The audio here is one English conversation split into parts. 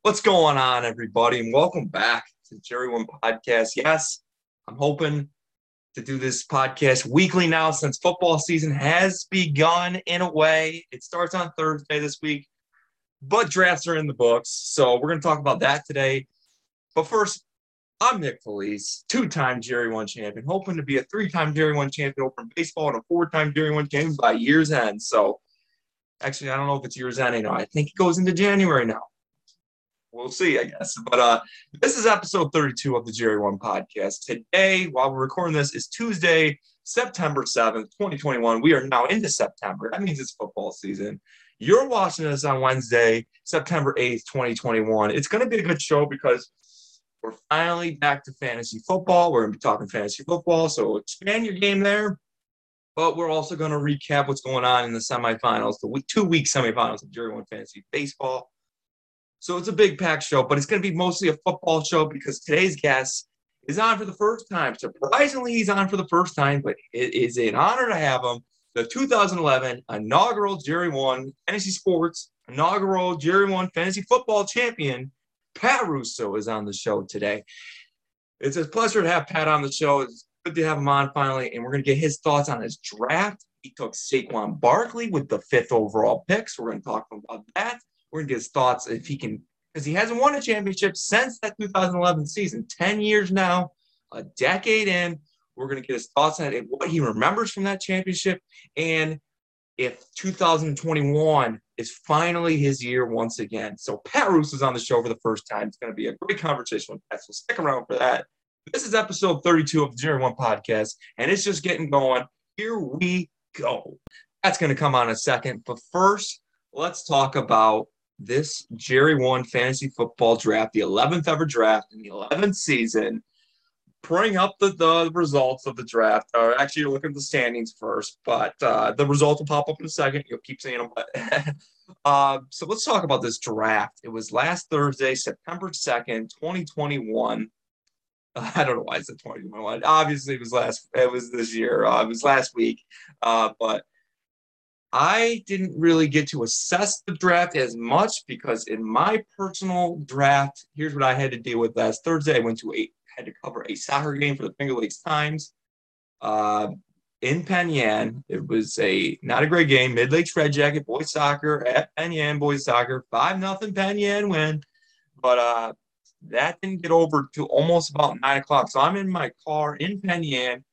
What's going on, everybody? And welcome back to Jerry One Podcast. Yes, I'm hoping to do this podcast weekly now since football season has begun in a way. It starts on Thursday this week, but drafts are in the books. So we're going to talk about that today. But first, I'm Nick Felice, two time Jerry One champion, hoping to be a three time Jerry One champion in baseball and a four time Jerry One champion by year's end. So actually, I don't know if it's year's end anymore. I think it goes into January now we'll see, I guess. But uh, this is episode 32 of the Jerry One podcast. Today, while we're recording this, is Tuesday, September 7th, 2021. We are now into September. That means it's football season. You're watching this on Wednesday, September 8th, 2021. It's going to be a good show because we're finally back to fantasy football. We're going to be talking fantasy football, so expand your game there. But we're also going to recap what's going on in the semifinals, the two week semifinals of Jerry One Fantasy Baseball. So it's a big pack show, but it's going to be mostly a football show because today's guest is on for the first time. Surprisingly, he's on for the first time, but it is an honor to have him. The 2011 inaugural Jerry One Fantasy Sports inaugural Jerry One Fantasy Football Champion, Pat Russo, is on the show today. It's a pleasure to have Pat on the show. It's good to have him on finally, and we're going to get his thoughts on his draft. He took Saquon Barkley with the fifth overall pick, so we're going to talk about that. We're gonna get his thoughts if he can, because he hasn't won a championship since that 2011 season. Ten years now, a decade in. We're gonna get his thoughts on it, what he remembers from that championship, and if 2021 is finally his year once again. So Pat Russo is on the show for the first time. It's going to be a great conversation with Pat. So stick around for that. This is episode 32 of the Jerry One podcast, and it's just getting going. Here we go. That's going to come on a second. But first, let's talk about this Jerry One fantasy football draft, the 11th ever draft in the 11th season. Bring up the, the results of the draft. Or actually, you're looking at the standings first, but uh, the results will pop up in a second. You'll keep seeing them. But uh, so let's talk about this draft. It was last Thursday, September 2nd, 2021. I don't know why it's said 2021. Obviously, it was last. It was this year. Uh, it was last week. Uh, but I didn't really get to assess the draft as much because in my personal draft, here's what I had to deal with last Thursday. I went to a had to cover a soccer game for the Finger Lakes Times uh, in Penn Yan. It was a not a great game. Mid Lakes Red Jacket boys soccer at Penn Yan boys soccer five nothing Penn Yan win, but uh, that didn't get over to almost about nine o'clock. So I'm in my car in Penn Yan.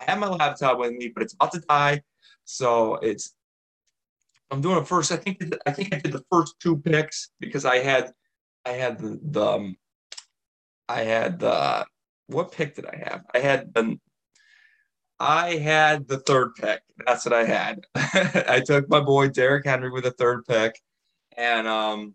I have my laptop with me, but it's about to die. So it's I'm doing a first. I think I think I did the first two picks because I had I had the the um, I had the what pick did I have? I had the I had the third pick. That's what I had. I took my boy Derrick Henry with the third pick, and um,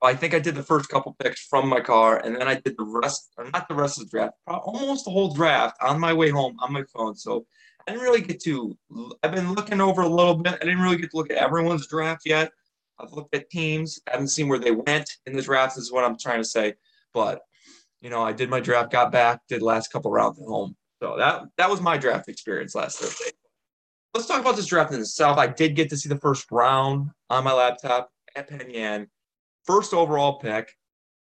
I think I did the first couple picks from my car, and then I did the rest, or not the rest of the draft, almost the whole draft on my way home on my phone. So I didn't really get to. I've been looking over a little bit. I didn't really get to look at everyone's draft yet. I've looked at teams. I haven't seen where they went in the draft. Is what I'm trying to say. But you know, I did my draft, got back, did last couple rounds at home. So that that was my draft experience last Thursday. Let's talk about this draft in itself. I did get to see the first round on my laptop at Penn Yan. First overall pick.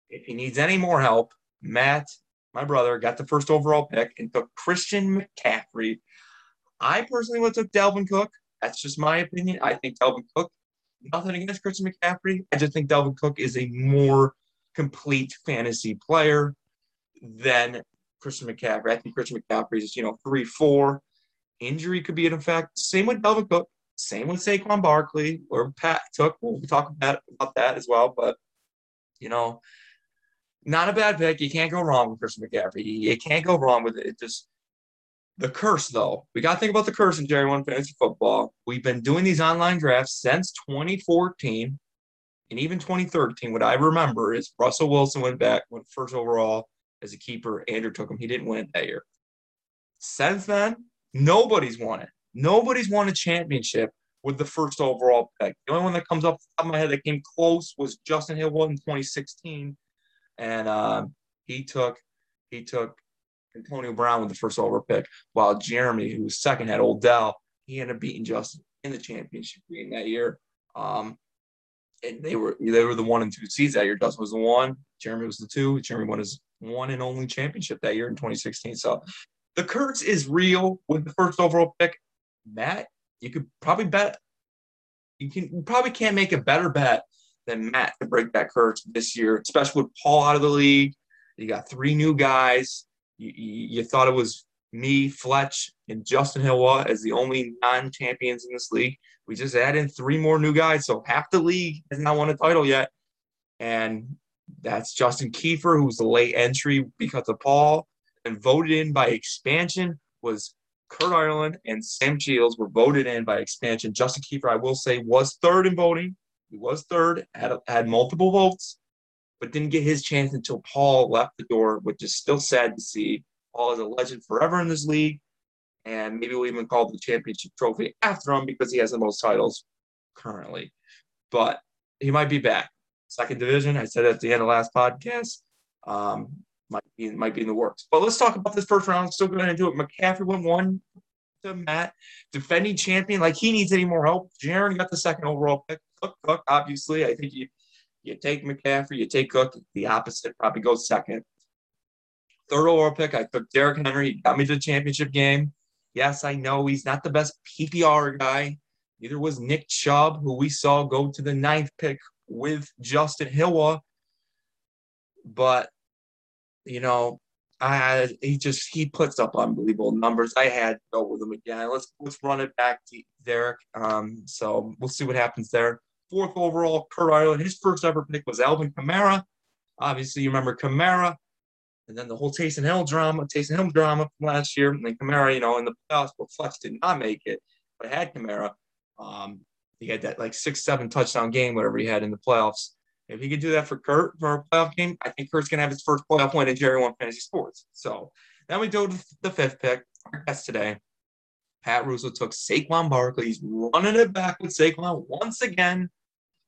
If he needs any more help, Matt, my brother, got the first overall pick and took Christian McCaffrey I personally would have took Dalvin Cook. That's just my opinion. I think Dalvin Cook, nothing against Christian McCaffrey. I just think Dalvin Cook is a more complete fantasy player than Christian McCaffrey. I think Christian McCaffrey is, you know, three, four. Injury could be an effect. Same with Dalvin Cook. Same with Saquon Barkley or Pat took. We'll talk about, about that as well. But, you know, not a bad pick. You can't go wrong with Christian McCaffrey. You can't go wrong with it. It just the curse, though, we got to think about the curse in Jerry One Fantasy Football. We've been doing these online drafts since 2014 and even 2013. What I remember is Russell Wilson went back, went first overall as a keeper. Andrew took him. He didn't win that year. Since then, nobody's won it. Nobody's won a championship with the first overall pick. The only one that comes up top of my head that came close was Justin Hill in 2016, and uh, he took he took Antonio Brown with the first overall pick, while Jeremy, who was second, had Odell. He ended up beating Justin in the championship game that year. Um, and they were they were the one and two seeds that year. Dustin was the one, Jeremy was the two. Jeremy won his one and only championship that year in 2016. So the curse is real with the first overall pick. Matt, you could probably bet you can you probably can't make a better bet than Matt to break that curse this year, especially with Paul out of the league. You got three new guys. You, you, thought it was me, Fletch, and Justin Hilwa as the only non-champions in this league. We just added three more new guys, so half the league has not won a title yet. And that's Justin Kiefer, who's the late entry because of Paul, and voted in by expansion was Kurt Ireland and Sam Shields were voted in by expansion. Justin Kiefer, I will say, was third in voting. He was third, had, had multiple votes, but didn't get his chance until Paul left the door, which is still sad to see. Paul is a legend forever in this league, and maybe we'll even call the championship trophy after him because he has the most titles currently. But he might be back. Second division, I said at the end of last podcast, um, might be might be in the works. But let's talk about this first round. Still going to do it. McCaffrey went one to Matt, defending champion. Like he needs any more help. Jaron got the second overall pick. Cook, Cook, obviously. I think you you take McCaffrey, you take Cook. The opposite probably goes second. Third overall pick, I took Derrick Henry. He got me to the championship game. Yes, I know he's not the best PPR guy. Neither was Nick Chubb, who we saw go to the ninth pick with Justin Hilwa. But you know, I he just he puts up unbelievable numbers. I had to go with him again. Let's let's run it back to Derrick. Um, so we'll see what happens there. Fourth overall, Kurt Ireland. His first ever pick was Alvin Kamara. Obviously, you remember Kamara, and then the whole Taysom Hill drama, Taysom Hill drama from last year, and then Kamara. You know, in the playoffs, but Fletch did not make it, but had Kamara. Um, he had that like six, seven touchdown game, whatever he had in the playoffs. If he could do that for Kurt for a playoff game, I think Kurt's gonna have his first playoff win in Jerry One Fantasy Sports. So then we go to the fifth pick. Our guest today, Pat Russo took Saquon Barkley. He's running it back with Saquon once again.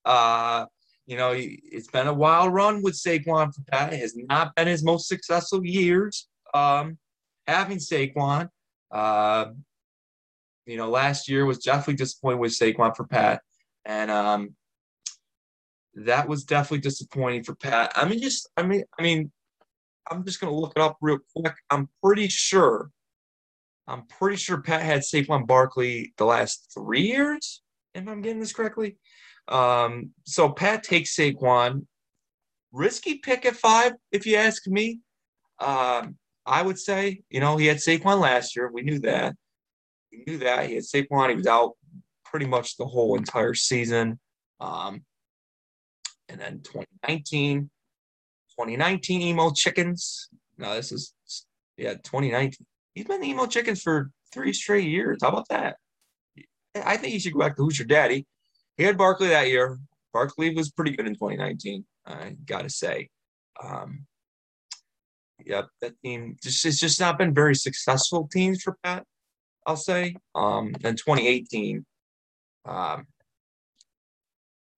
Uh, you know, it's been a wild run with Saquon for Pat. It has not been his most successful years. Um, having Saquon, uh, you know, last year was definitely disappointing with Saquon for Pat, and um, that was definitely disappointing for Pat. I mean, just I mean, I mean, I'm just gonna look it up real quick. I'm pretty sure. I'm pretty sure Pat had Saquon Barkley the last three years, if I'm getting this correctly. Um, so Pat takes Saquon. Risky pick at five, if you ask me. Um, I would say, you know, he had Saquon last year. We knew that. We knew that. He had Saquon. He was out pretty much the whole entire season. Um, and then 2019, 2019 emo chickens. No, this is yeah, 2019. He's been emo chickens for three straight years. How about that? I think you should go back to Who's Your Daddy. He had Barkley that year. Barkley was pretty good in 2019. I gotta say. Um, yep, that team just it's just not been very successful teams for Pat. I'll say. Um, in 2018, um,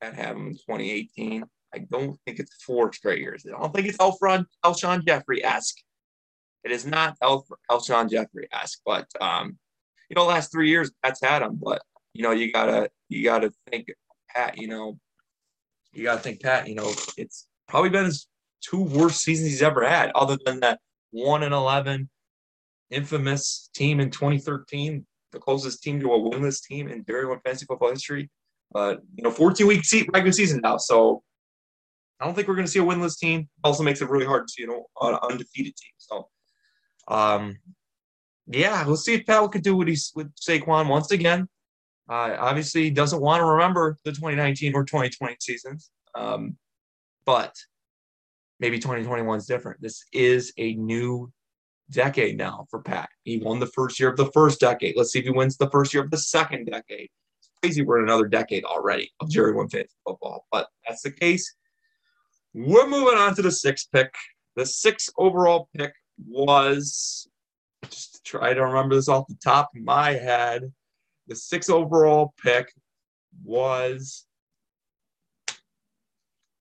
that happened in 2018. I don't think it's four straight years. I don't think it's Elfron, Alshon Jeffery esque. It is not El, Alshon Jeffery esque, but um, you know, last three years Pat's had him. But you know, you gotta you gotta think Pat. You know, you gotta think Pat. You know, it's probably been his two worst seasons he's ever had, other than that one and eleven infamous team in 2013, the closest team to a winless team in Jerry One Fantasy Football history. But you know, 14 week regular season now, so I don't think we're going to see a winless team. Also makes it really hard to you know an undefeated team. So, um, yeah, we'll see if Pat could do what he's with Saquon once again. Uh, obviously, doesn't want to remember the 2019 or 2020 seasons, um, but maybe 2021 is different. This is a new decade now for Pat. He won the first year of the first decade. Let's see if he wins the first year of the second decade crazy we're in another decade already of Jerry One Fantasy football, but that's the case. We're moving on to the sixth pick. The sixth overall pick was just try to remember this off the top of my head. The sixth overall pick was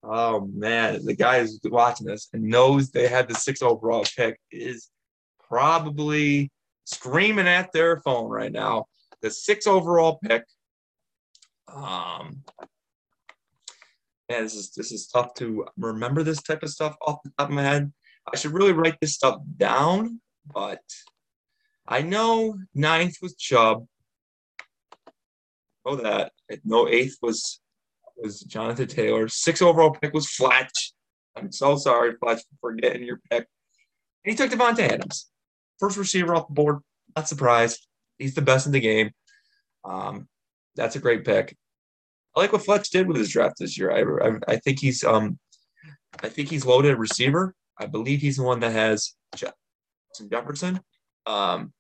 oh man, the guy who's watching this and knows they had the sixth overall pick is probably screaming at their phone right now. The sixth overall pick um, man, this is this is tough to remember this type of stuff off the top of my head. I should really write this stuff down, but I know ninth was Chubb. Know that. No eighth was was Jonathan Taylor. Six overall pick was Fletch. I'm so sorry, Fletch, for getting your pick. And he took Davante Adams, first receiver off the board. Not surprised. He's the best in the game. Um, that's a great pick. I like what Fletch did with his draft this year. I, I, I think he's um, I think he's loaded receiver. I believe he's the one that has Justin Jefferson. Um,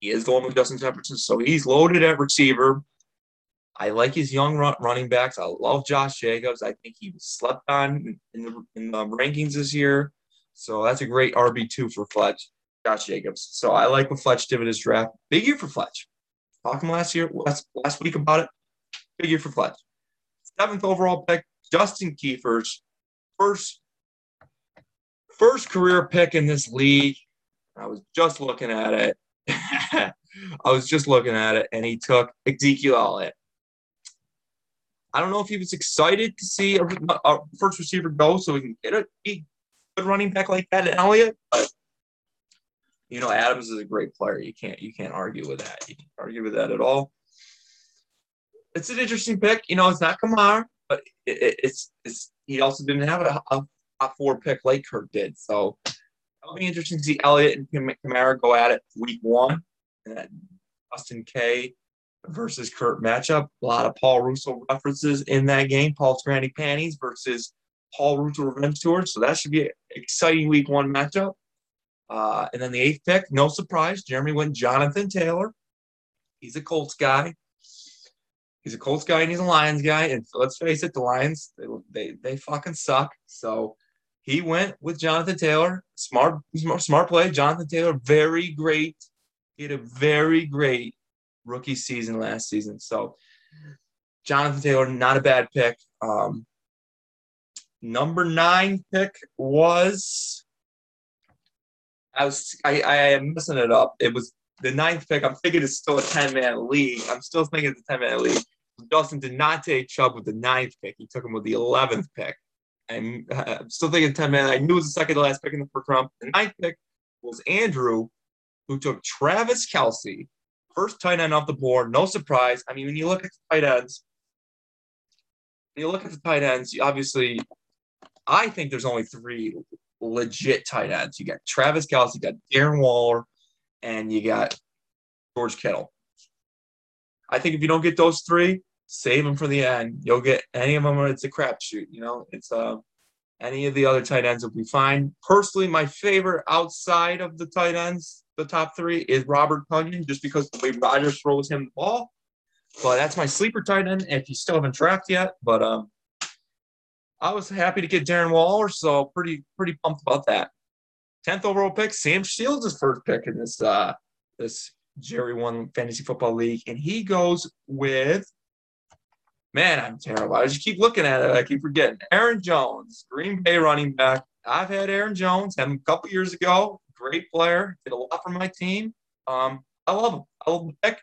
he is the one with Justin Jefferson, so he's loaded at receiver. I like his young run, running backs. I love Josh Jacobs. I think he was slept on in the, in the rankings this year. So that's a great RB2 for Fletch, Josh Jacobs. So I like what Fletch did with his draft. Big year for Fletch. Talking last year, last, last week about it. Big year for Fletch. Seventh overall pick, Justin Kiefers. First, first career pick in this league. I was just looking at it. I was just looking at it, and he took Ezekiel Elliott. I don't know if he was excited to see a, a first receiver go so he can get a, a good running back like that Elliott, but you know Adams is a great player. You can't you can't argue with that. You can't argue with that at all. It's an interesting pick. You know, it's not Kamar, but it, it, it's it's he also didn't have a, a, a four pick like Kirk did. So it'll be interesting to see Elliott and Kamara go at it week one. That Austin K versus Kurt matchup. A lot of Paul Russo references in that game. Paul's Granny Panties versus Paul Russo Revenge Tour. So that should be an exciting week one matchup. Uh, and then the eighth pick, no surprise, Jeremy went Jonathan Taylor. He's a Colts guy. He's a Colts guy and he's a Lions guy. And let's face it, the Lions, they, they, they fucking suck. So he went with Jonathan Taylor. Smart, smart, smart play. Jonathan Taylor, very great. He had a very great rookie season last season. So Jonathan Taylor, not a bad pick. Um, number nine pick was I was I, I am messing it up. It was the ninth pick. I'm thinking it's still a 10 man league. I'm still thinking it's a 10 man league. Justin did not take Chubb with the ninth pick. He took him with the 11th pick. I'm, I'm still thinking 10 man. I knew it was the second to last pick in the first round. The ninth pick was Andrew, who took Travis Kelce, First tight end off the board, no surprise. I mean, when you look at the tight ends, when you look at the tight ends, obviously, I think there's only three legit tight ends. You got Travis Kelce, you got Darren Waller, and you got George Kittle. I think if you don't get those three, save them for the end. You'll get any of them. or It's a crapshoot. You know, it's uh, any of the other tight ends will be fine. Personally, my favorite outside of the tight ends the top three is Robert Tonyan, just because the way Rodgers throws him the ball. But that's my sleeper tight end if you still haven't tracked yet. But um, I was happy to get Darren Waller, so pretty pretty pumped about that. Tenth overall pick, Sam Shields' his first pick in this uh this Jerry One Fantasy Football League, and he goes with man, I'm terrible. I just keep looking at it. I keep forgetting. Aaron Jones, Green Bay running back. I've had Aaron Jones, had him a couple years ago great player, did a lot for my team. Um, I love him. I love the pick.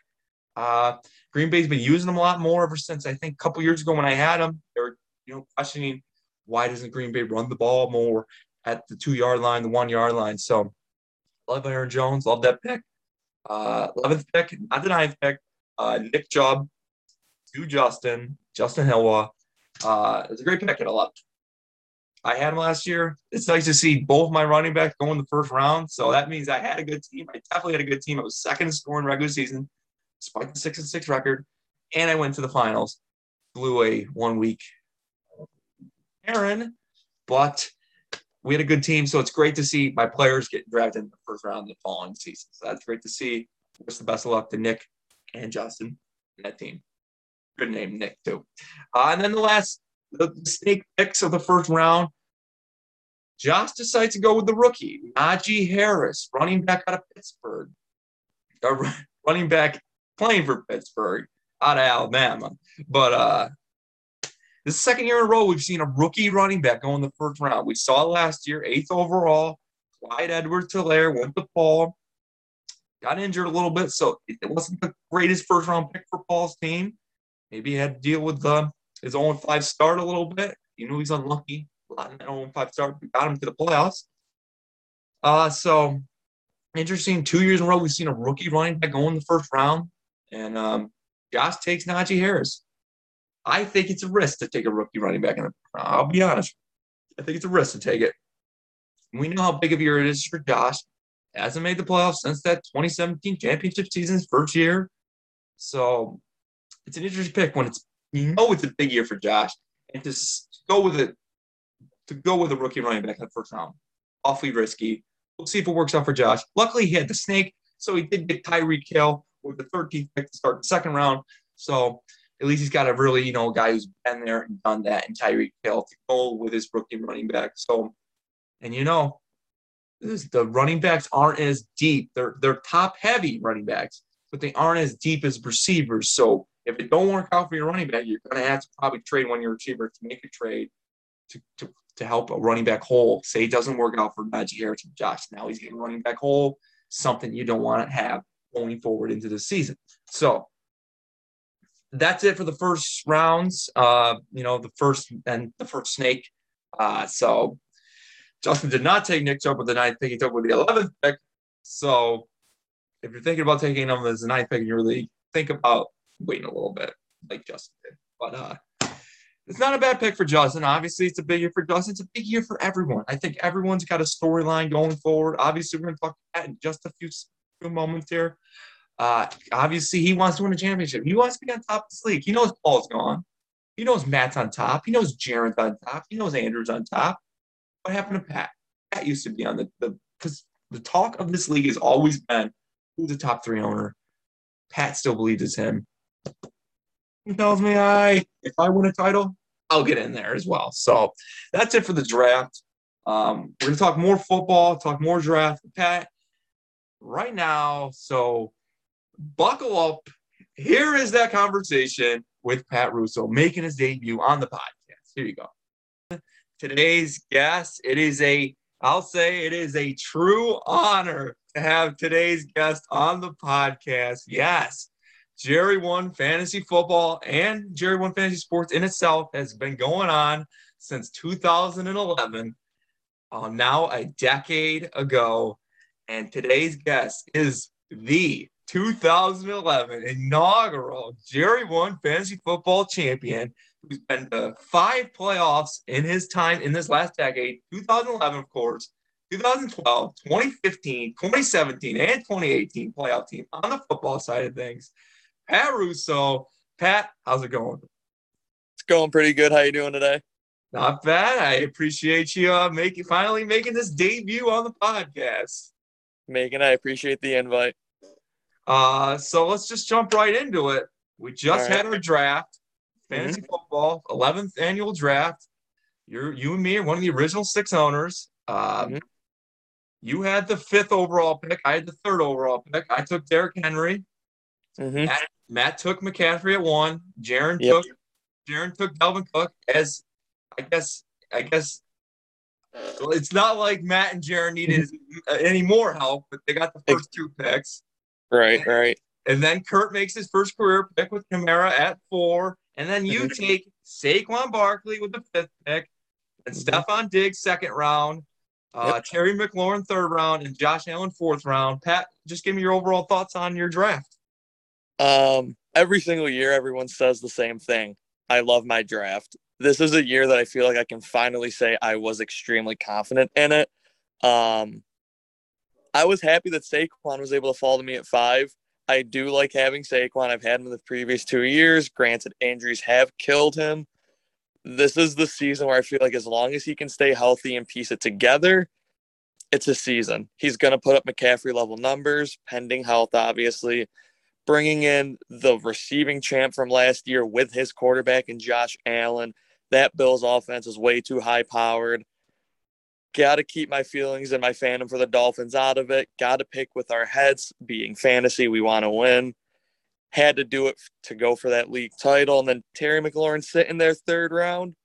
Uh, Green Bay's been using him a lot more ever since I think a couple years ago when I had him. They were, you know, questioning why doesn't Green Bay run the ball more at the two yard line, the one yard line. So love Aaron Jones, love that pick. Uh, 11th pick, not the ninth pick. Uh, Nick Chubb to Justin, Justin Hilwa. Uh, it's a great pick, I love I had him last year. It's nice to see both my running backs go in the first round. So that means I had a good team. I definitely had a good team. I was second in regular season, despite the six and six record, and I went to the finals. Blew a one week Aaron, but we had a good team. So it's great to see my players get drafted in the first round the following season. So that's great to see. Wish the best of luck to Nick and Justin and that team. Good name, Nick, too. Uh, and then the last the snake picks of the first round. Josh decides to go with the rookie, Najee Harris, running back out of Pittsburgh. A running back playing for Pittsburgh out of Alabama. But uh, this second year in a row we've seen a rookie running back go in the first round. We saw last year, eighth overall. Clyde Edwards Helaire went to Paul. Got injured a little bit, so it wasn't the greatest first round pick for Paul's team. Maybe he had to deal with the his 0 5 start a little bit. You know, he's unlucky. In that 0 5 start. Got him to the playoffs. Uh, so interesting. Two years in a row, we've seen a rookie running back go in the first round. And um, Josh takes Najee Harris. I think it's a risk to take a rookie running back in the I'll be honest. I think it's a risk to take it. We know how big of a year it is for Josh. Hasn't made the playoffs since that 2017 championship season's first year. So it's an interesting pick when it's you know it's a big year for Josh. And to go with it, to go with a rookie running back in the first round, awfully risky. We'll see if it works out for Josh. Luckily, he had the snake, so he did get Tyreek Hill with the 13th pick to start the second round. So at least he's got a really, you know, guy who's been there and done that and Tyreek Hill to go with his rookie running back. So, and you know, this, the running backs aren't as deep. They're they're top heavy running backs, but they aren't as deep as receivers. So if it don't work out for your running back, you're gonna have to probably trade one of your receivers to make a trade to, to, to help a running back hole. Say it doesn't work out for Najee Harris and Josh. Now he's getting running back hole, something you don't want to have going forward into the season. So that's it for the first rounds. Uh, you know, the first and the first snake. Uh, so Justin did not take Nick Chubb with the ninth pick. He took with the 11th pick. So if you're thinking about taking him as the ninth pick in your league, think about waiting a little bit, like Justin did. But uh, it's not a bad pick for Justin. Obviously, it's a big year for Justin. It's a big year for everyone. I think everyone's got a storyline going forward. Obviously, we're going to talk about just a few, few moments here. Uh, obviously, he wants to win a championship. He wants to be on top of this league. He knows Paul's gone. He knows Matt's on top. He knows Jaren's on top. He knows Andrew's on top. What happened to Pat? Pat used to be on the the because the talk of this league has always been who's the top three owner. Pat still believes it's him. He tells me I if I win a title, I'll get in there as well. So that's it for the draft. Um, we're gonna talk more football, talk more draft. Pat, right now, so buckle up. Here is that conversation with Pat Russo making his debut on the podcast. Here you go. Today's guest, it is a, I'll say it is a true honor to have today's guest on the podcast. Yes, Jerry One Fantasy Football and Jerry One Fantasy Sports in itself has been going on since 2011, uh, now a decade ago. And today's guest is the 2011 inaugural Jerry One Fantasy Football Champion, who's been to five playoffs in his time in this last decade 2011, of course, 2012, 2015, 2017, and 2018 playoff team on the football side of things. Pat Russo. Pat, how's it going? It's going pretty good. How you doing today? Not bad. I appreciate you uh, making finally making this debut on the podcast. Megan, I appreciate the invite. Uh, so let's just jump right into it. We just right. had our draft, fantasy mm-hmm. football, 11th annual draft. You're you and me are one of the original six owners. Uh, mm-hmm. You had the fifth overall pick. I had the third overall pick. I took Derrick Henry. Mm-hmm. Matt, Matt, took McCaffrey at one. Jaren yep. took Jaren took Dalvin Cook as I guess I guess it's not like Matt and Jaren needed mm-hmm. any more help, but they got the first two picks. Right, right. And then Kurt makes his first career pick with Kamara at four. And then you mm-hmm. take Saquon Barkley with the fifth pick, and mm-hmm. Diggs second round, uh, yep. Terry McLaurin third round, and Josh Allen fourth round. Pat, just give me your overall thoughts on your draft. Um, every single year, everyone says the same thing. I love my draft. This is a year that I feel like I can finally say I was extremely confident in it. Um, I was happy that Saquon was able to fall to me at five. I do like having Saquon. I've had him the previous two years. Granted, injuries have killed him. This is the season where I feel like as long as he can stay healthy and piece it together, it's a season. He's going to put up McCaffrey level numbers, pending health, obviously. Bringing in the receiving champ from last year with his quarterback and Josh Allen. That Bills offense is way too high powered. Got to keep my feelings and my fandom for the Dolphins out of it. Got to pick with our heads, being fantasy. We want to win. Had to do it to go for that league title. And then Terry McLaurin sitting there third round.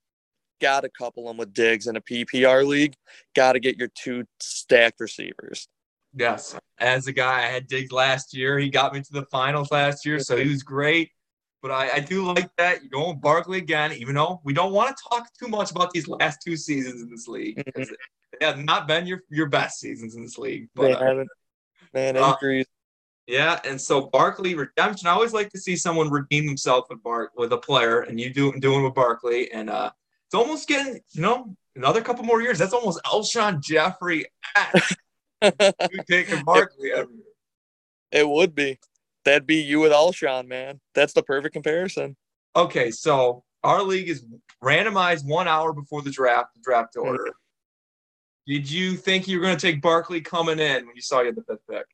Got to couple them with Diggs in a PPR league. Got to get your two stacked receivers. Yes. As a guy, I had Diggs last year. He got me to the finals last year, so he was great. but I, I do like that. You're going Barkley again, even though we don't want to talk too much about these last two seasons in this league. Mm-hmm. They have not been your, your best seasons in this league. But, they uh, haven't. Man, injuries. Uh, yeah, and so Barkley redemption. I always like to see someone redeem himself with Bark with a player, and you do doing with Barkley, and uh, it's almost getting you know another couple more years. That's almost Alshon Jeffery. at you taking Barkley every year. It would be. That'd be you with Alshon, man. That's the perfect comparison. Okay, so our league is randomized one hour before the draft, the draft mm-hmm. order. Did you think you were going to take Barkley coming in when you saw you had the fifth pick?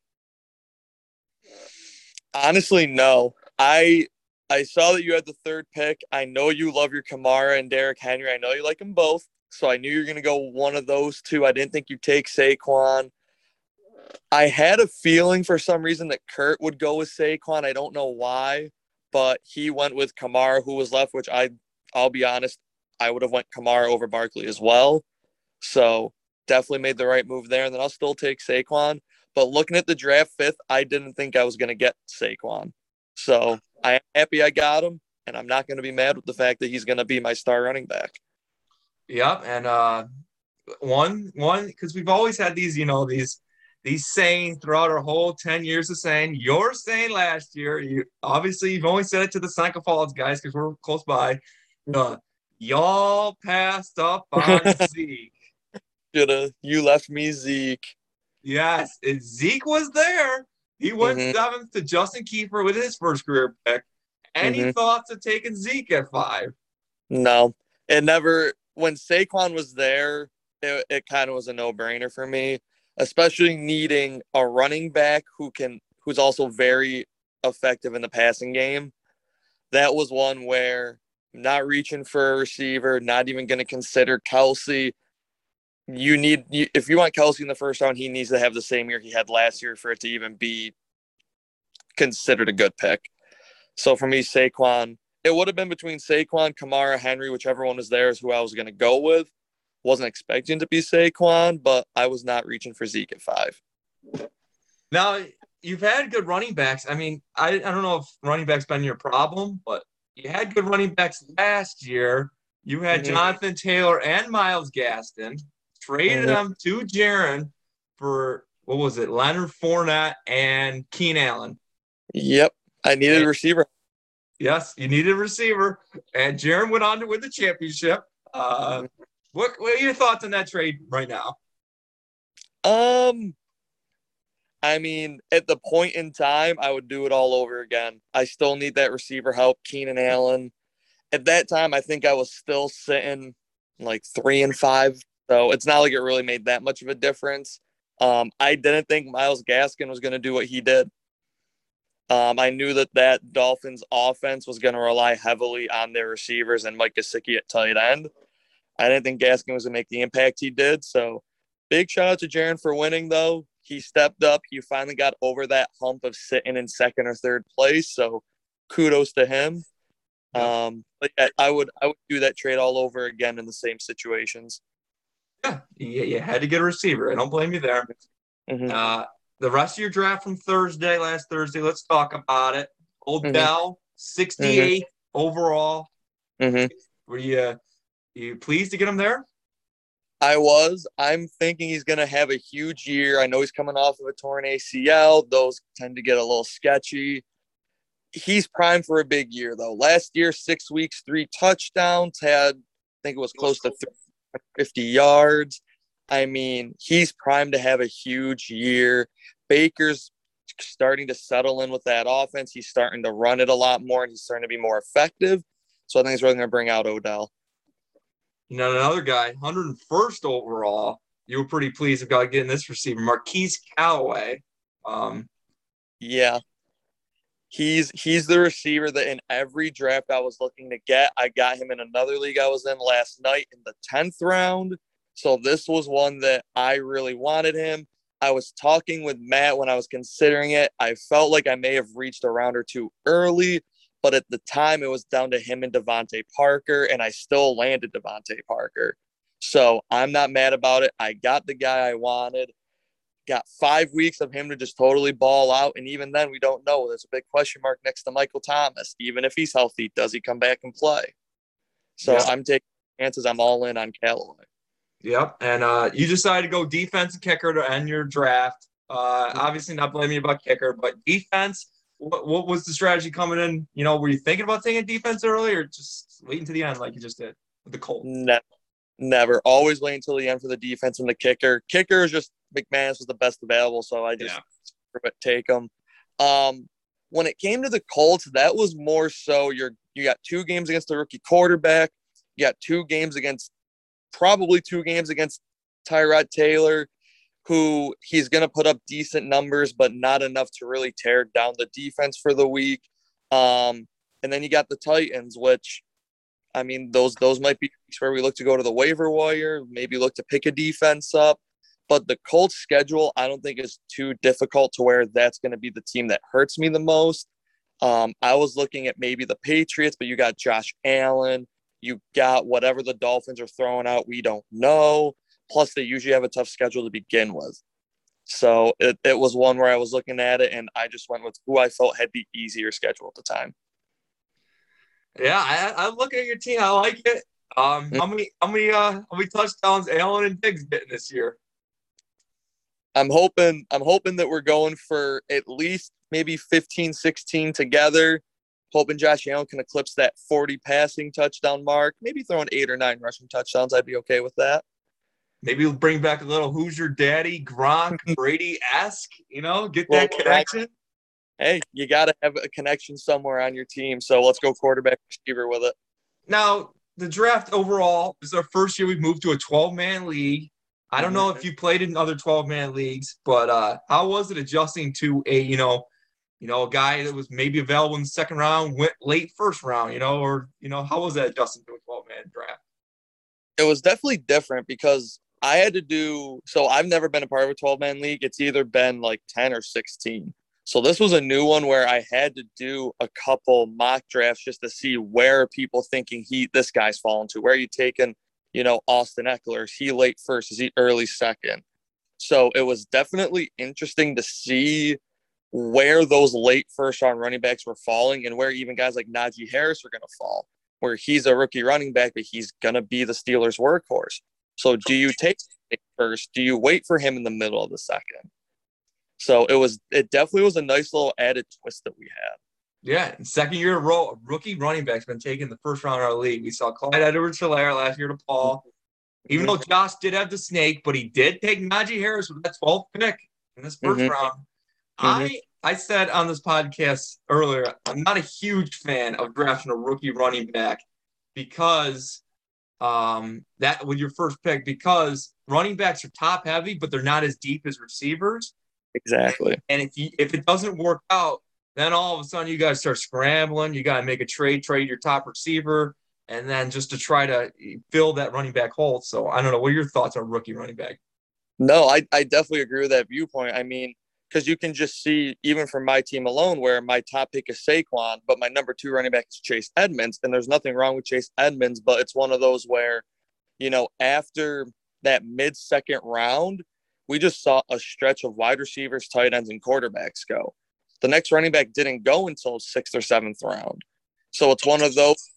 Honestly, no. I I saw that you had the third pick. I know you love your Kamara and Derrick Henry. I know you like them both. So I knew you were going to go one of those two. I didn't think you'd take Saquon. I had a feeling for some reason that Kurt would go with Saquon. I don't know why, but he went with Kamara, who was left, which I, I'll be honest, I would have went Kamara over Barkley as well. So definitely made the right move there. And then I'll still take Saquon. But looking at the draft fifth, I didn't think I was going to get Saquon. So I am happy I got him, and I'm not going to be mad with the fact that he's going to be my star running back. Yep, and uh, one one because we've always had these, you know, these these saying throughout our whole 10 years of saying you're saying last year you obviously you've only said it to the Seneca Falls guys because we're close by uh, y'all passed up on Zeke shoulda you left me Zeke Yes, and Zeke was there. He went mm-hmm. seventh to Justin Kiefer with his first career pick. Any mm-hmm. thoughts of taking Zeke at five? No, it never. When Saquon was there, it, it kind of was a no-brainer for me, especially needing a running back who can, who's also very effective in the passing game. That was one where not reaching for a receiver, not even going to consider Kelce. you need if you want Kelce in the first round, he needs to have the same year he had last year for it to even be considered a good pick. So for me, Saquon, it would have been between Saquon, Kamara, Henry, whichever one was there is who I was going to go with. Wasn't expecting to be Saquon, but I was not reaching for Zeke at five. Now you've had good running backs. I mean, I, I don't know if running backs been your problem, but you had good running backs last year. You had mm-hmm. Jonathan Taylor and Myles Gaskin. traded mm-hmm. them to Jaron for what was it, Leonard Fournette and Keenan Allen. Yep, I needed and, a receiver. Yes, you needed a receiver, and Jaron went on to win the championship. Uh, what, what are your thoughts on that trade right now? Um, I mean, at the point in time, I would do it all over again. I still need that receiver help, Keenan Allen. At that time, I think I was still sitting like three and five so it's not like it really made that much of a difference. Um, I didn't think Myles Gaskin was going to do what he did. Um, I knew that that Dolphins offense was going to rely heavily on their receivers and Mike Gesicki at tight end. I didn't think Gaskin was going to make the impact he did. So big shout out to Jaron for winning, though. He stepped up. He finally got over that hump of sitting in second or third place. So kudos to him. Um, but yeah, I would I would do that trade all over again in the same situations. Yeah, you, you had to get a receiver. I don't blame you there. Mm-hmm. Uh, the rest of your draft from Thursday, last Thursday, let's talk about it. Odell, mm-hmm. 68th mm-hmm. overall. Mm-hmm. Were you, you pleased to get him there? I was. I'm thinking he's going to have a huge year. I know he's coming off of a torn ACL. Those tend to get a little sketchy. He's primed for a big year, though. Last year, six weeks, three touchdowns, had, I think it was close to 50 yards. I mean, he's primed to have a huge year. Baker's starting to settle in with that offense. He's starting to run it a lot more and he's starting to be more effective. So I think he's really going to bring out Odell. You know, another guy, 101st overall. You were pretty pleased about getting this receiver, Marquise Callaway. Um, yeah, he's he's the receiver that in every draft I was looking to get, I got him in another league I was in last night in the 10th round. So this was one that I really wanted him. I was talking with Matt when I was considering it. I felt like I may have reached a round or two early, but at the time it was down to him and DeVante Parker, and I still landed DeVante Parker. So I'm not mad about it. I got the guy I wanted got five weeks of him to just totally ball out. And even then, we don't know. There's a big question mark next to Michael Thomas. Even if he's healthy, does he come back and play? So yeah. I'm taking chances. I'm all in on Callaway. Yep. And uh, you decided to go defense and kicker to end your draft. Uh, obviously, not blaming you about kicker, but defense. What, what was the strategy coming in? You know, were you thinking about taking defense early, or just waiting to the end like you just did with the Colts? Never, never. Always wait until the end for the defense and the kicker. Kicker is just McManus was the best available, so I just yeah. take him. Um, when it came to the Colts, that was more so you're you got two games against the rookie quarterback, you got two games against probably two games against Tyrod Taylor, who he's going to put up decent numbers, but not enough to really tear down the defense for the week. Um, and then you got the Titans, which I mean, those those might be where we look to go to the waiver wire, maybe look to pick a defense up. But the Colts schedule, I don't think is too difficult to where that's going to be the team that hurts me the most. Um, I was looking at maybe the Patriots, but you got Josh Allen, you got whatever the Dolphins are throwing out. We don't know. Plus, they usually have a tough schedule to begin with. So it, it was one where I was looking at it and I just went with who I felt had the easier schedule at the time. Yeah, I, I look at your team. I like it. Um, how many how many uh how many touchdowns Allen and Diggs getting this year? I'm hoping I'm hoping that we're going for at least maybe 15, 16 together. Hoping Josh Allen can eclipse that 40 passing touchdown mark. Maybe throwing eight or nine rushing touchdowns. I'd be okay with that. Maybe we'll bring back a little who's your daddy, Gronk, Brady esque, you know, get well, that connection. Hey, you got to have a connection somewhere on your team. So let's go quarterback receiver with it. Now, the draft overall is our first year we've moved to a 12 man league. I don't know if you played in other 12 man leagues, but uh, how was it adjusting to a, you know, you know, a guy that was maybe available in the second round, went late first round, you know, or, you know, how was that adjusting to a 12 man draft? It was definitely different because I had to do so I've never been a part of a 12 man league. It's either been like 10 or 16. So this was a new one where I had to do a couple mock drafts just to see where people thinking he this guy's falling to. Where are you taking, you know, Austin Ekeler? Is he late first? Is he early second? So it was definitely interesting to see where those late first round running backs were falling and where even guys like Najee Harris are going to fall, where he's a rookie running back, but he's going to be the Steelers' workhorse. So do you take first? Do you wait for him in the middle of the second? So it was, it definitely was a nice little added twist that we had. Yeah, second year row, rookie running back's been taken the first round of our league. We saw Clyde Edwards-Helaire last year to Paul. Even though Josh did have the snake, but he did take Najee Harris with that 12th pick in this 1st mm-hmm. round. Mm-hmm. I I said on this podcast earlier, I'm not a huge fan of drafting a rookie running back because um, that with your first pick because running backs are top heavy, but they're not as deep as receivers. Exactly. And if you if it doesn't work out, then all of a sudden you guys start scrambling. You got to make a trade, trade your top receiver, and then just to try to fill that running back hole. So I don't know. What are your thoughts on rookie running back? No, I, I definitely agree with that viewpoint. I mean, because you can just see even from my team alone where my top pick is Saquon, but my number two running back is Chase Edmonds, and there's nothing wrong with Chase Edmonds, but it's one of those where, you know, after that mid second round, we just saw a stretch of wide receivers, tight ends, and quarterbacks go. The next running back didn't go until sixth or seventh round. So it's one of those.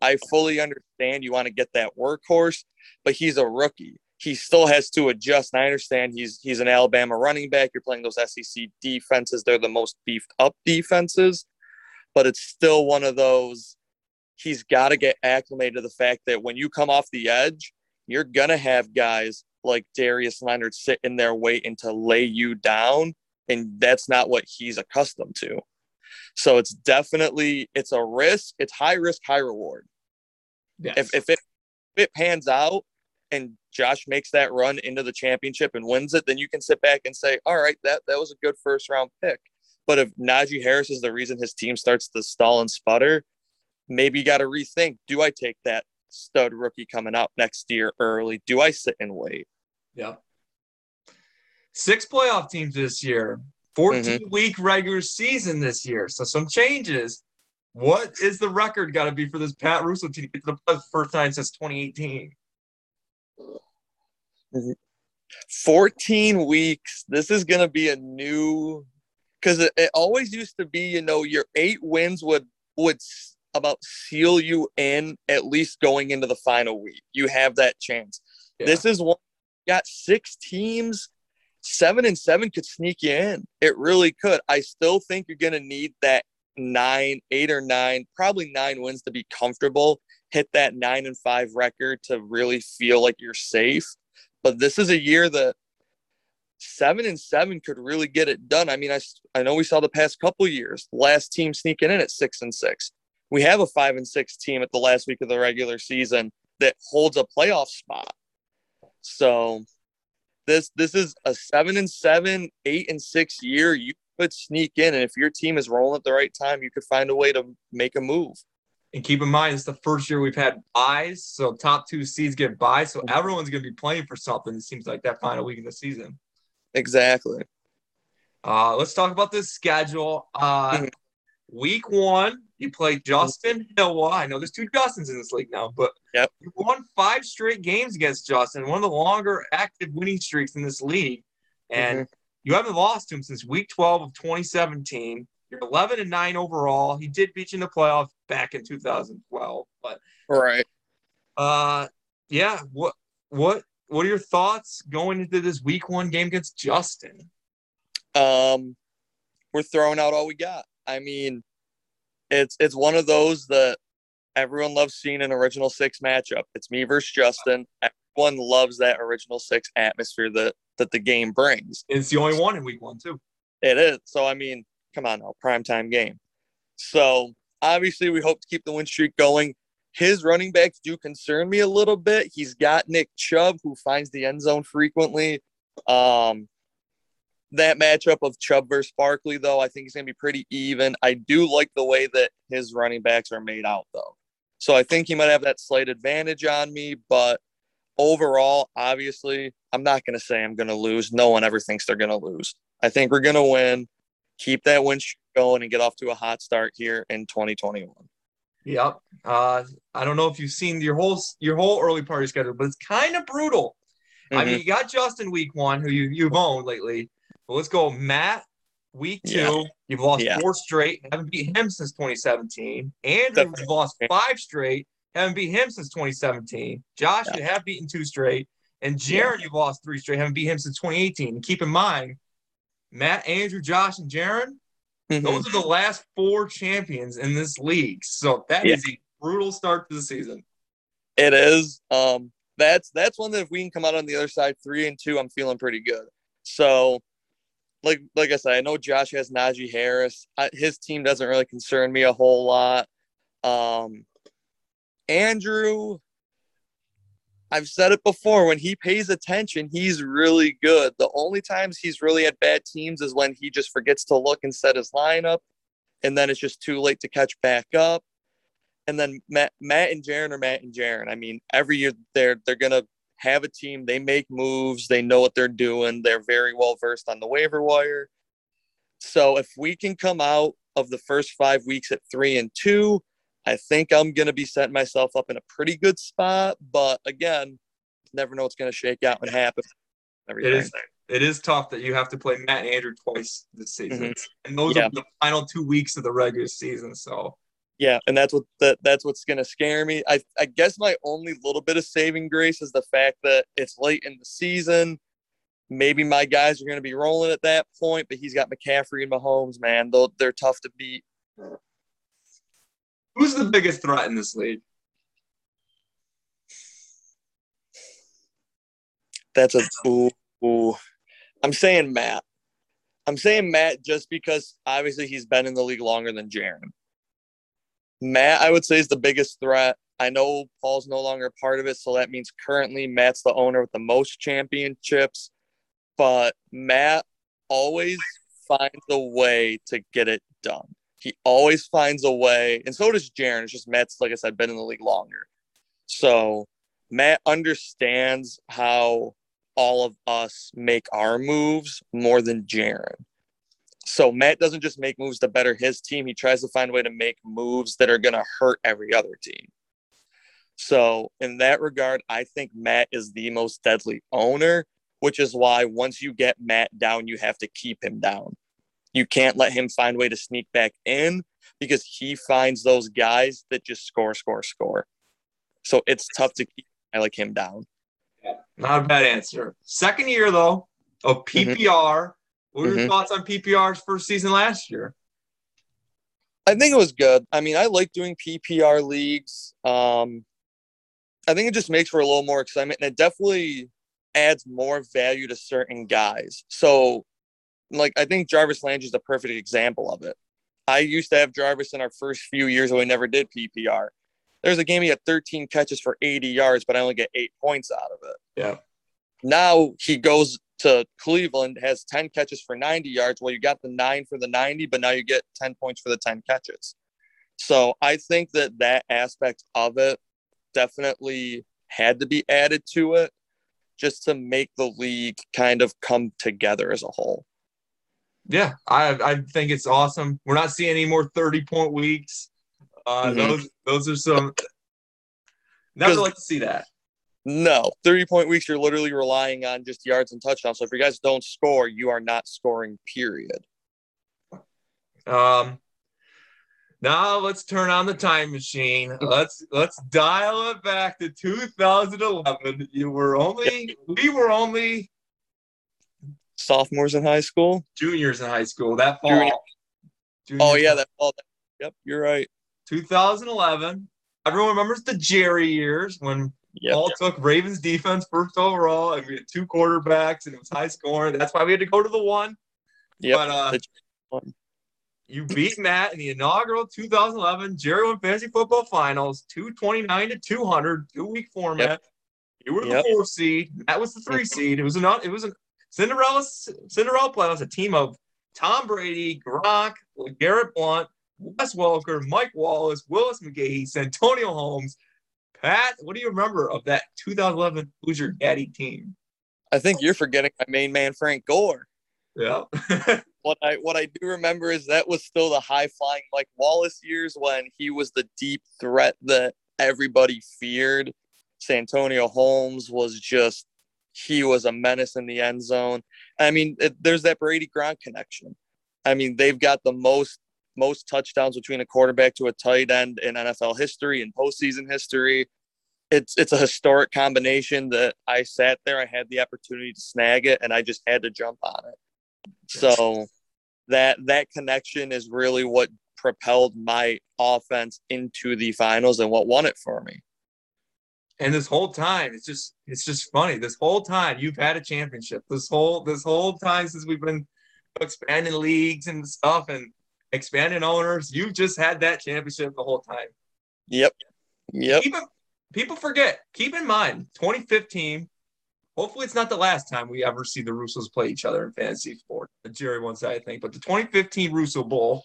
I fully understand you want to get that workhorse, but he's a rookie he still has to adjust. And I understand he's he's an Alabama running back. You're playing those SEC defenses; they're the most beefed up defenses, but it's still one of those. He's got to get acclimated to the fact that when you come off the edge, you're gonna have guys like Darius Leonard sitting there waiting to lay you down, and that's not what he's accustomed to. So it's definitely it's a risk. It's high risk, high reward. Yes. If if it if it pans out and Josh makes that run into the championship and wins it, then you can sit back and say, all right, that, that was a good first round pick. But if Najee Harris is the reason his team starts to stall and sputter, maybe you got to rethink do I take that stud rookie coming out next year early? Do I sit and wait? Yeah. Six playoff teams this year, 14 mm-hmm. week regular season this year. So some changes. What is the record got to be for this Pat Russo team to get to the first time since 2018? 14 weeks. This is going to be a new because it, it, always used to be, you know, your eight wins would would about seal you in at least going into the final week. You have that chance. Yeah. This is one got six teams. Seven and seven could sneak you in. It really could. I still think you're going to need that nine, eight or nine, probably nine wins to be comfortable. Hit that nine and five record to really feel like you're safe. But this is a year that seven and seven could really get it done. I mean, I, I know we saw the past couple years, last team sneaking in at six and six. We have a five and six team at the last week of the regular season that holds a playoff spot. So this this is a seven and seven, eight and six year. You could sneak in, and if your team is rolling at the right time, you could find a way to make a move. And keep in mind, it's the first year we've had buys, so top two seeds get buys, so everyone's going to be playing for something. It seems like that final week in the season. Exactly. Uh, let's talk about this schedule. Uh, mm-hmm. week one, you play Justin Hilwa. I know there's two Justins in this league now, but yep. you won five straight games against Justin, one of the longer active winning streaks in this league. And mm-hmm. you haven't lost to him since week 12 of 2017. You're 11 and 9 overall. He did beat you in the playoffs back in 2012, but right. Uh, yeah. What what what are your thoughts going into this week one game against Justin? Um, we're throwing out all we got. I mean, it's it's one of those that everyone loves seeing an original six matchup. It's me versus Justin. Everyone loves that original six atmosphere that that the game brings. It's the only one in week one too. It is. So I mean, come on now, prime time game. So obviously we hope to keep the win streak going his running backs do concern me a little bit. He's got Nick Chubb, who finds the end zone frequently. Um, that matchup of Chubb versus Barkley, though, I think he's going to be pretty even. I do like the way that his running backs are made out, though. So I think he might have that slight advantage on me. But overall, obviously, I'm not going to say I'm going to lose. No one ever thinks they're going to lose. I think we're going to win, keep that win going, and get off to a hot start here in 2021. Yep. Uh, I don't know if you've seen your whole your whole early party schedule, but it's kind of brutal. Mm-hmm. I mean, you got Justin week one, who you you've owned lately. But let's go, Matt. Week two, yeah. you've lost yeah. four straight, haven't beat him since 2017. Andrew, you've lost five straight, haven't beat him since 2017. Josh, yeah. you have beaten two straight, and Jaron, you've lost three straight, haven't beat him since 2018. And keep in mind, Matt, Andrew, Josh, and Jaron, Mm-hmm. Those are the last four champions in this league. So that yeah. is a brutal start to the season. It is. Um, that's that's one that if we can come out on the other side three and two, I'm feeling pretty good. So, like like I said, I know Josh has Najee Harris. I, his team doesn't really concern me a whole lot. Um, Andrew, I've said it before. When he pays attention, he's really good. The only times he's really had bad teams is when he just forgets to look and set his lineup, and then it's just too late to catch back up. And then Matt, Matt and Jaron are Matt and Jaron. I mean, every year they're they're gonna have a team. They make moves. They know what they're doing. They're very well versed on the waiver wire. So if we can come out of the first five weeks at three and two, I think I'm going to be setting myself up in a pretty good spot. But again, never know what's going to shake out and happen. Everything. It is, it is tough that you have to play Matt and Andrew twice this season. Mm-hmm. And those yeah. are the final two weeks of the regular season. So yeah, and that's what that that's what's gonna scare me. I I guess my only little bit of saving grace is the fact that it's late in the season. Maybe my guys are gonna be rolling at that point, but he's got McCaffrey and Mahomes, man. They'll, they're tough to beat. Who's the biggest threat in this league? That's a ooh, ooh. I'm saying Matt. I'm saying Matt just because obviously he's been in the league longer than Jaron. Matt, I would say, is the biggest threat. I know Paul's no longer part of it, so that means currently Matt's the owner with the most championships. But Matt always finds a way to get it done. He always finds a way, and so does Jaron. It's just Matt's, like I said, been in the league longer. So Matt understands how all of us make our moves more than Jaron. So Matt doesn't just make moves to better his team. He tries to find a way to make moves that are going to hurt every other team. So in that regard, I think Matt is the most deadly owner. which is why once you get Matt down, you have to keep him down. You can't let him find a way to sneak back in because he finds those guys that just score, score, score. So it's tough to keep I like him down. Not a bad answer. Second year though of PPR. Mm-hmm. What were your mm-hmm. thoughts on PPR's first season last year? I think it was good. I mean, I like doing PPR leagues. Um, I think it just makes for a little more excitement, and it definitely adds more value to certain guys. So, like, I think Jarvis Landry is a perfect example of it. I used to have Jarvis in our first few years when we never did PPR. There's a game he had 13 catches for 80 yards, but I only get eight points out of it. Yeah. Now he goes to Cleveland, has 10 catches for 90 yards. Well, you got the nine for the 90, but now you get 10 points for the 10 catches. So I think that that aspect of it definitely had to be added to it just to make the league kind of come together as a whole. Yeah, I I think it's awesome. We're not seeing any more 30 point weeks. Uh, mm-hmm. Those those are some. Never like to see that. No, 30 point weeks, you're literally relying on just yards and touchdowns. So if you guys don't score, you are not scoring, period. Um, now let's turn on the time machine. Let's let's dial it back to 2011. You were only we were only sophomores in high school, juniors in high school. That fall. Junior. oh yeah, that fall. Yep, you're right. 2011. Everyone remembers the Jerry years when Yep. Paul took Ravens defense first overall, and we had two quarterbacks, and it was high scoring. That's why we had to go to the one. Yeah. But uh, you beat Matt in the inaugural 2011 Jerry One Fantasy Football Finals, 229 to 200, two week format. Yep. You were the yep. four seed. That was the three seed. It was an it was a Cinderella Cinderella playoffs. A team of Tom Brady, Gronk, Garrett Blount, Wes Welker, Mike Wallace, Willis McGahee, Santonio Holmes, Pat, what do you remember of that 2011 Who's Your Daddy team? I think you're forgetting my main man, Frank Gore. Yeah. what I what I do remember is that was still the high flying Mike Wallace years when he was the deep threat that everybody feared. Santonio Holmes was just he was a menace in the end zone. I mean, it, there's that Brady Gronk connection. I mean, they've got the most most touchdowns between a quarterback to a tight end in NFL history and postseason history. It's it's a historic combination that I sat there, I had the opportunity to snag it, and I just had to jump on it. So that that connection is really what propelled my offense into the finals and what won it for me. And this whole time, it's just it's just funny. This whole time you've had a championship. This whole this whole time since we've been expanding leagues and stuff and expanding owners. you've just had that championship the whole time. Yep. Yep. Keep people forget. Keep in mind, 2015. Hopefully, it's not the last time we ever see the Russos play each other in fantasy sport. Jerry once I think, but the 2015 Russo Bowl,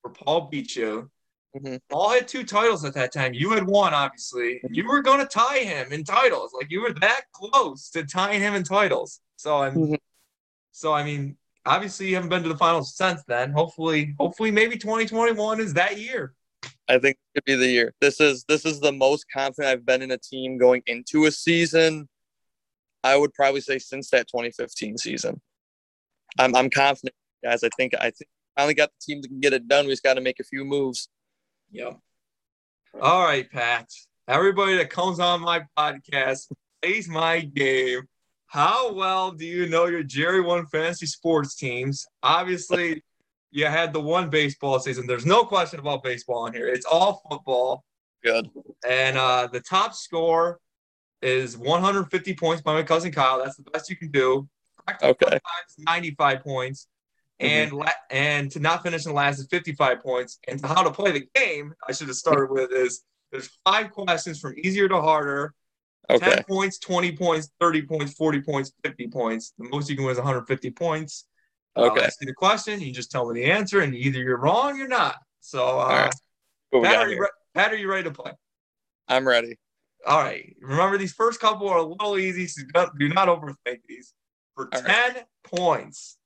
where Paul beat you. Mm-hmm. Paul had two titles at that time. You had one, obviously. You were going to tie him in titles. Like you were that close to tying him in titles. So I'm. Mm-hmm. So I mean, obviously you haven't been to the finals since then. Hopefully, hopefully maybe 2021 is that year. I think it could be the year. This is this is the most confident I've been in a team going into a season. I would probably say since that 2015 season. I'm I'm confident, guys. I think I think finally got the team that can get it done. We just got to make a few moves. Yep. All right, Pat. Everybody that comes on my podcast plays my game how well do you know your Jerry One fantasy sports teams? Obviously, you had the one baseball season. There's no question about baseball in here. It's all football. Good. And uh, the top score is 150 points by my cousin Kyle. That's the best you can do. Okay. 95 points. Mm-hmm. And la- and to not finish in last is 55 points. And how to play the game, I should have started with is there's five questions from easier to harder. Okay. 10 points, 20 points, 30 points, 40 points, 50 points. The most you can win is 150 points. Okay. I'll ask you the question. You just tell me the answer, and either you're wrong or not. So, uh, right. Pat, are you re- Pat, are you ready to play? I'm ready. All right. Remember, these first couple are a little easy, so do not overthink these. For All 10 right. points,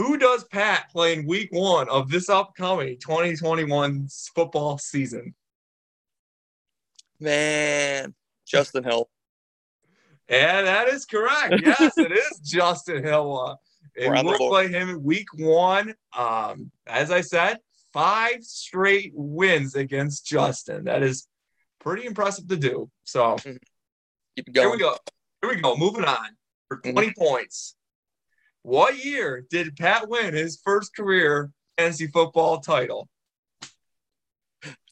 who does Pat play in week one of this upcoming 2021 football season? Man, Justin Hill. Yeah, that is correct. Yes, it is Justin Hill. And We're on the we'll play him in week one. Um, as I said, five straight wins against Justin. That is pretty impressive to do. So Keep it here we go. Here we go. Moving on for Mhm. 20 points. What year did Pat win his first career fantasy football title?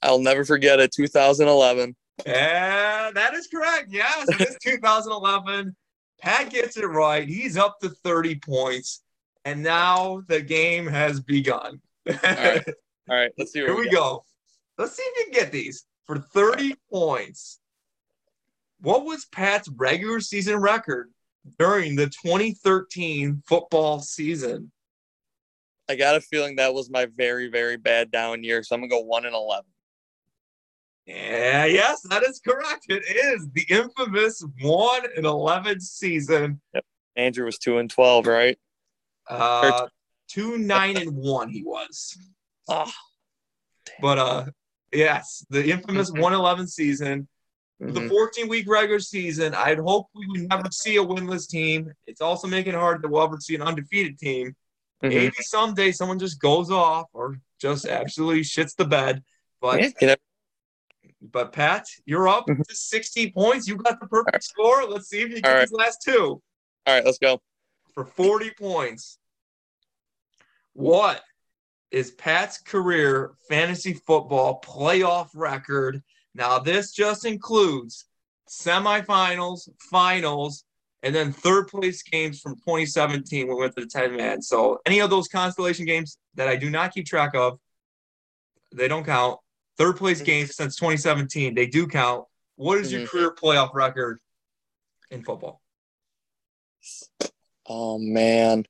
I'll never forget it. 2011. And that is correct. Yes, it is 2011. Pat gets it right. He's up to 30 points. And now the game has begun. right. All right, let's see. Here we got. go. Let's see if you can get these for 30 points. What was Pat's regular season record during the 2013 football season? I got a feeling that was my very, very bad down year. So I'm gonna go one and eleven. Yeah, yes, that is correct. It is the infamous 1 and 11 season. Andrew was two and twelve, right? Uh, 2 9 and 1 he was. Oh, But uh yes, the infamous Mhm. 111 season. Mhm. The 14 week regular season, I'd hope we would never see a winless team. It's also making it hard to ever see an undefeated team. Mhm. Maybe someday someone just goes off or just absolutely shits the bed. But Yeah, you know, but Pat, you're up Mhm. to 60 points. You got the perfect score. Let's see if you get All right. these last two all right, let's go. for 40 points. What is Pat's career fantasy football playoff record? Now, this just includes semifinals, finals, and then third place games from 2017 when we went to the 10 man. So, any of those consolation games that I do not keep track of, they don't count. Third place games since 2017, they do count. What is your Mhm. career playoff record in football? Oh man,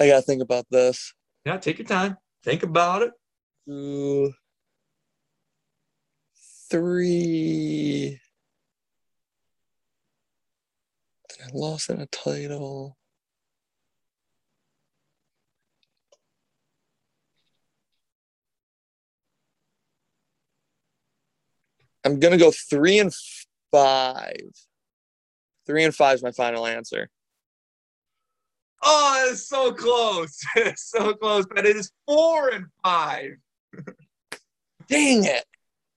I gotta think about this. Yeah, take your time. Think about it. Two, three. I lost in a title. I'm gonna go three and five. Three and five is my final answer. Oh, it's so close. It's so close, but it is four and five. Dang it!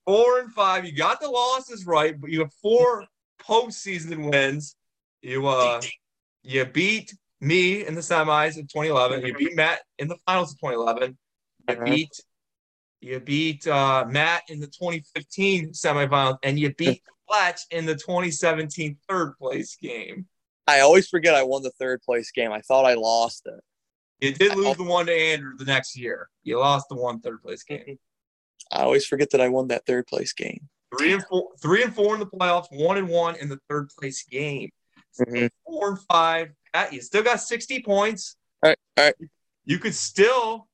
Four and five. You got the losses right, but you have four postseason wins. You uh you beat me in the semis in 2011. You beat Matt in the finals of 2011. You beat you beat uh, Matt in the 2015 semifinals, and you beat Fletch in the 2017 third place game. I always forget I won the third place game. I thought I lost it. You did lose the one to Andrew the next year. You lost the one third place game. I always forget that I won that third place game. Three and four, three and four in the playoffs, one and one in the third place game. Mhm. Four and five. Pat, you still got 60 points. All right, all right. You could still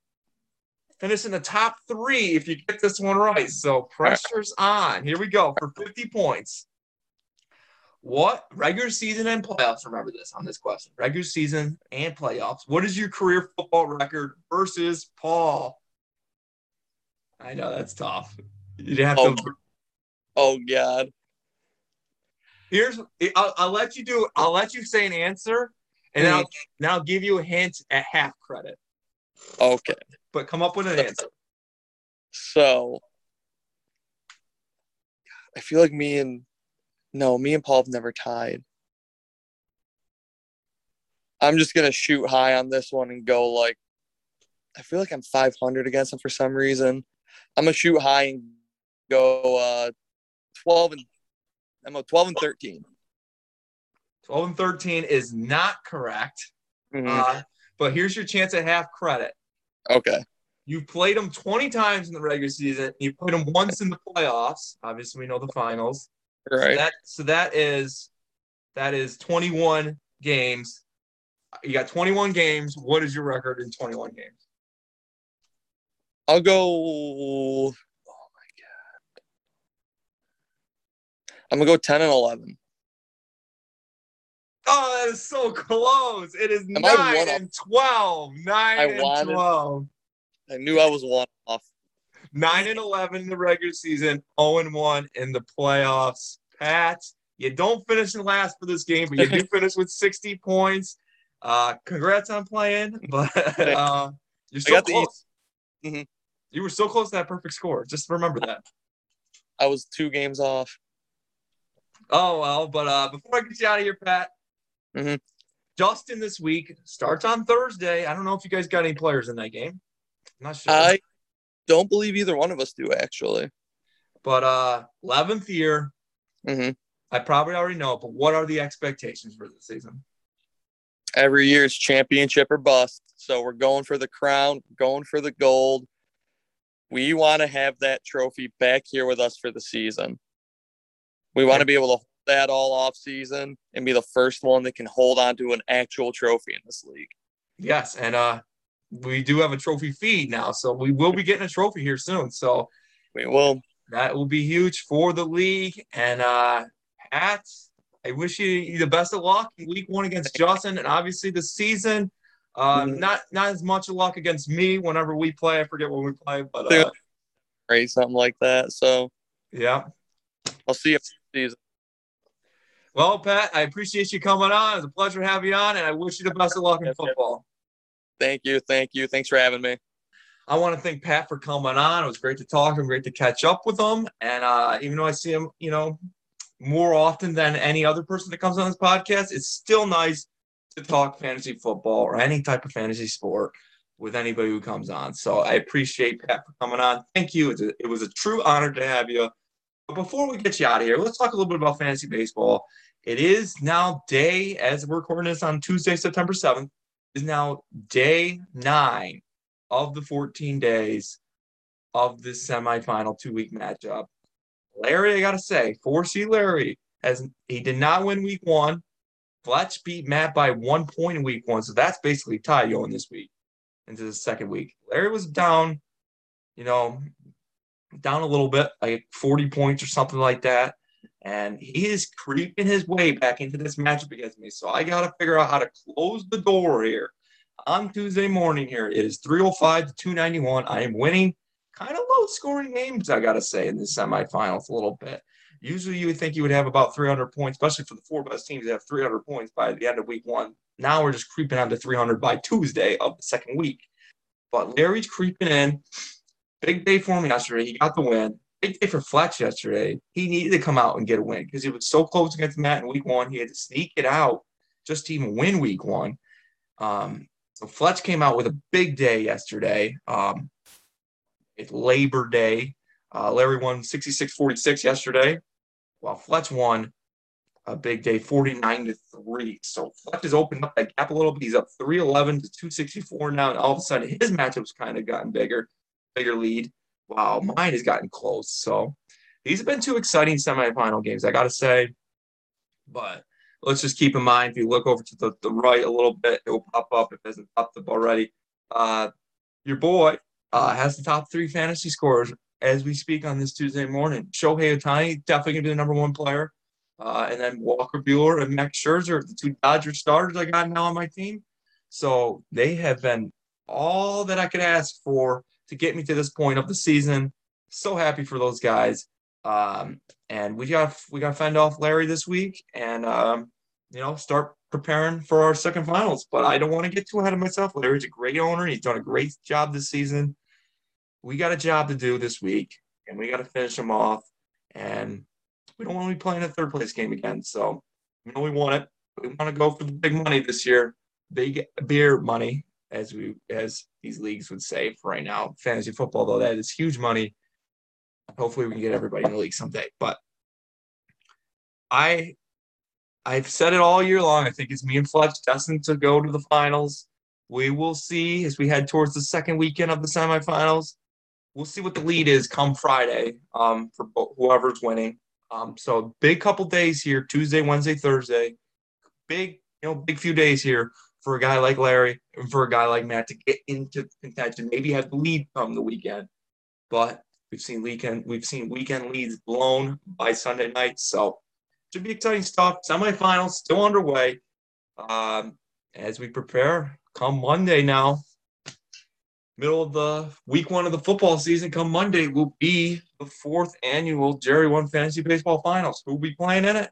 finish in the top three if you get this one right. So pressure's on. Here we go for 50 points. What regular season and playoffs? Remember this on this question. Regular season and playoffs. What is your career football record versus Paul? I know that's tough. You'd have Oh. to Oh God. Here's I'll, I'll let you do I'll let you say an answer and then mm-hmm. I'll, I'll give you a hint at half credit. Okay. But come up with an answer. So I feel like me and no, me and Paul have never tied. I'm just gonna shoot high on this one and go like I feel like I'm 500 against him for some reason. I'm gonna shoot high and go uh 12 and I'm a 12 and 13. 12 and 13 is not correct. Mhm. Uh, but here's your chance at half credit. okay. You've played them 20 times in the regular season. You played them once in the playoffs. Obviously, we know the finals. Right. So that so that is that is 21 games. You got 21 games. What is your record in 21 games? I'll go. Oh my god. I'm gonna go 10 and 11. Oh, that is so close. It is Am I nine one and 12. Nine I and wanted- 12. I knew I was one off. Nine and 11 in the regular season, 0 and 1 in the playoffs. Pat, You don't finish in last for this game, but you do finish with 60 points. Uh, congrats on playing, but uh, you're so close. Mm-hmm. You were so close to that perfect score. Just remember that. I was two games off. Oh well, but uh, before I get you out of here, Pat, mm-hmm. Justin this week starts on Thursday. I don't know if you guys got any players in that game. I'm not sure. I don't believe either one of us do actually. But uh, 11th year. Mm-hmm. I probably already know, but what are the expectations for the season? Every year it's championship or bust. So we're going for the crown, going for the gold. We want to have that trophy back here with us for the season. We want to be able to hold that all off season and be the first one that can hold on to an actual trophy in this league. Yes, and uh we do have a trophy feed now, so we will be getting a trophy here soon. So we will. That will be huge for the league. And uh Pat, I wish you the best of luck week one against Justin and obviously the season. Um, mm-hmm. not not as much luck against me whenever we play. I forget when we play, but uh, right, something like that. So yeah, I'll see you season. Well, Pat, I appreciate you coming on. It was a pleasure to have you on, and I wish you the best of luck in football. Thank you, thank you, thanks for having me. I want to thank Pat for coming on. It was great to talk to him, great to catch up with him, and uh, even though I see him, you know, more often than any other person that comes on this podcast, it's still nice to talk fantasy football or any type of fantasy sport with anybody who comes on. So I appreciate Pat for coming on. Thank you. A, it was a true honor to have you. But before we get you out of here, let's talk a little bit about fantasy baseball. It is now day, as we're recording this on Tuesday, September 7th, is now day nine of the 14 days of this semifinal two week matchup. Larry, I got to say, 4C Larry, has he did not win week one. Fletch beat Matt by one point in week one. So that's basically tie going this week into the second week. Larry was down, you know, down a little bit, like 40 points or something like that. And he is creeping his way back into this matchup against me. So I got to figure out how to close the door here on Tuesday morning here. It is 305 to 291. I am winning kind of low scoring games, I got to say, in the semifinals a little bit. Usually you would think you would have about 300 points, especially for the four best teams that have 300 points by the end of week one. Now we're just creeping on to 300 by Tuesday of the second week. But Larry's creeping in. Big day for him yesterday. He got the win. Big day for Fletch yesterday. He needed to come out and get a win because he was so close against Matt in week one. He had to sneak it out just to even win week one. Um, so Fletch came out with a big day yesterday. Um, it's Labor Day. Uh, Larry won 66 46 yesterday while Fletch won a big day, 49 to 3. So Fletch has opened up that gap a little bit. He's up 311 to 264 now. And all of a sudden, his matchup's kind of gotten bigger, bigger lead. Wow, mine has gotten close. So these have been two exciting semifinal games, I got to say. But let's just keep in mind if you look over to the, the right a little bit, it will pop up if it hasn't popped up already. Uh, your boy uh, has the top three fantasy scores as we speak on this Tuesday morning. Shohei Ohtani, definitely going to be the number one player. Uh, and then Walker Buehler and Max Scherzer, the two Dodger starters I got now on my team. So they have been all that I could ask for to get me to this point of the season. So happy for those guys. Um, and we got we got to fend off Larry this week, and um, you know start preparing for our second finals. But I don't want to get too ahead of myself. Larry's a great owner. He's done a great job this season we got a job to do this week and we got to finish them off. And we don't want to be playing a third place game again. So, you know, we want it. We want to go for the big money this year, big beer money, as we as these leagues would say for right now. Fantasy football, though, that is huge money. Hopefully, we can get everybody in the league someday. But I, I've said it all year long. I think it's me and Fletch destined to go to the finals. We will see as we head towards the second weekend of the semifinals we'll see what the lead is come Friday um, for whoever's winning. Um, so big couple days here, Tuesday, Wednesday, Thursday. Big, you know, big few days here for a guy like Larry and for a guy like Matt to get into contention. Maybe have the lead come the weekend, but we've seen weekend we've seen weekend leads blown by Sunday night. So should be exciting stuff. Semifinals still underway um, as we prepare. Come Monday now, middle of the week one of the football season come Monday will be the fourth annual Jerry One Fantasy Baseball Finals. Who will be playing in it?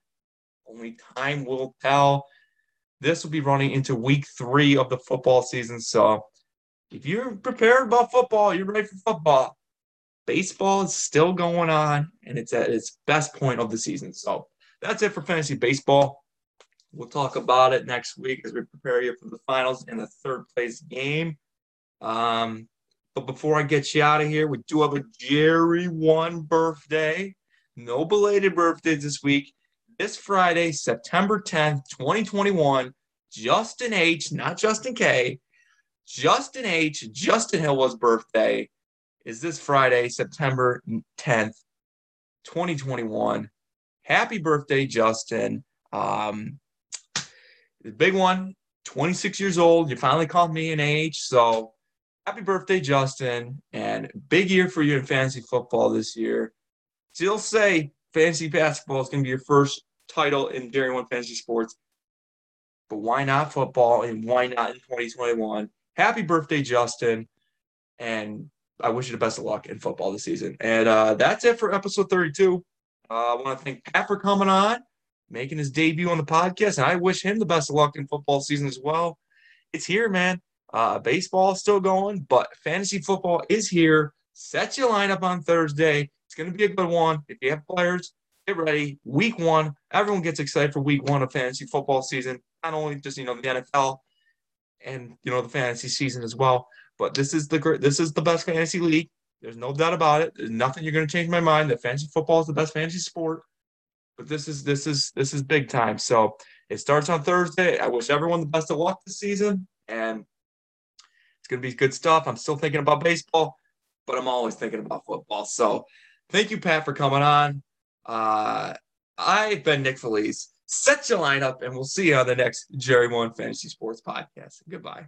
Only time will tell. This will be running into week three of the football season. So if you're prepared about football, you're ready for football. Baseball is still going on, and it's at its best point of the season. So that's it for fantasy baseball. We'll talk about it next week as we prepare you for the finals and the third place game. Um, but before I get you out of here, we do have a Jerry one birthday. No belated birthdays this week. This Friday, September 10th, 2021, Justin H, not Justin K, Justin H, Justin Hill's birthday is this Friday, September 10th, 2021. Happy birthday, Justin. Um, the big one, 26 years old. You finally called me an age. So happy birthday, Justin. And big year for you in fantasy football this year. Still say fantasy basketball is going to be your first title in Jerry One Fantasy Sports. But why not football and why not in 2021? Happy birthday, Justin. And I wish you the best of luck in football this season. And uh, that's it for episode 32. Uh, I want to thank Pat for coming on, making his debut on the podcast. And I wish him the best of luck in football season as well. It's here, man. Uh, baseball is still going, but fantasy football is here. Set your lineup on Thursday. It's going to be a good one. If you have players, get ready. Week one, everyone gets excited for week one of fantasy football season. Not only just you know the NFL and you know the fantasy season as well, but this is the this is the best fantasy league. There's no doubt about it. There's nothing you're going to change my mind that fantasy football is the best fantasy sport. But this is this is this is big time. So it starts on Thursday. I wish everyone the best of luck this season, and going to be good stuff. I'm still thinking about baseball, but I'm always thinking about football. So thank you, Pat, for coming on. Uh, I've been Nick Felice. Set your lineup, and we'll see you on the next Jerry One Fantasy Sports podcast. Goodbye.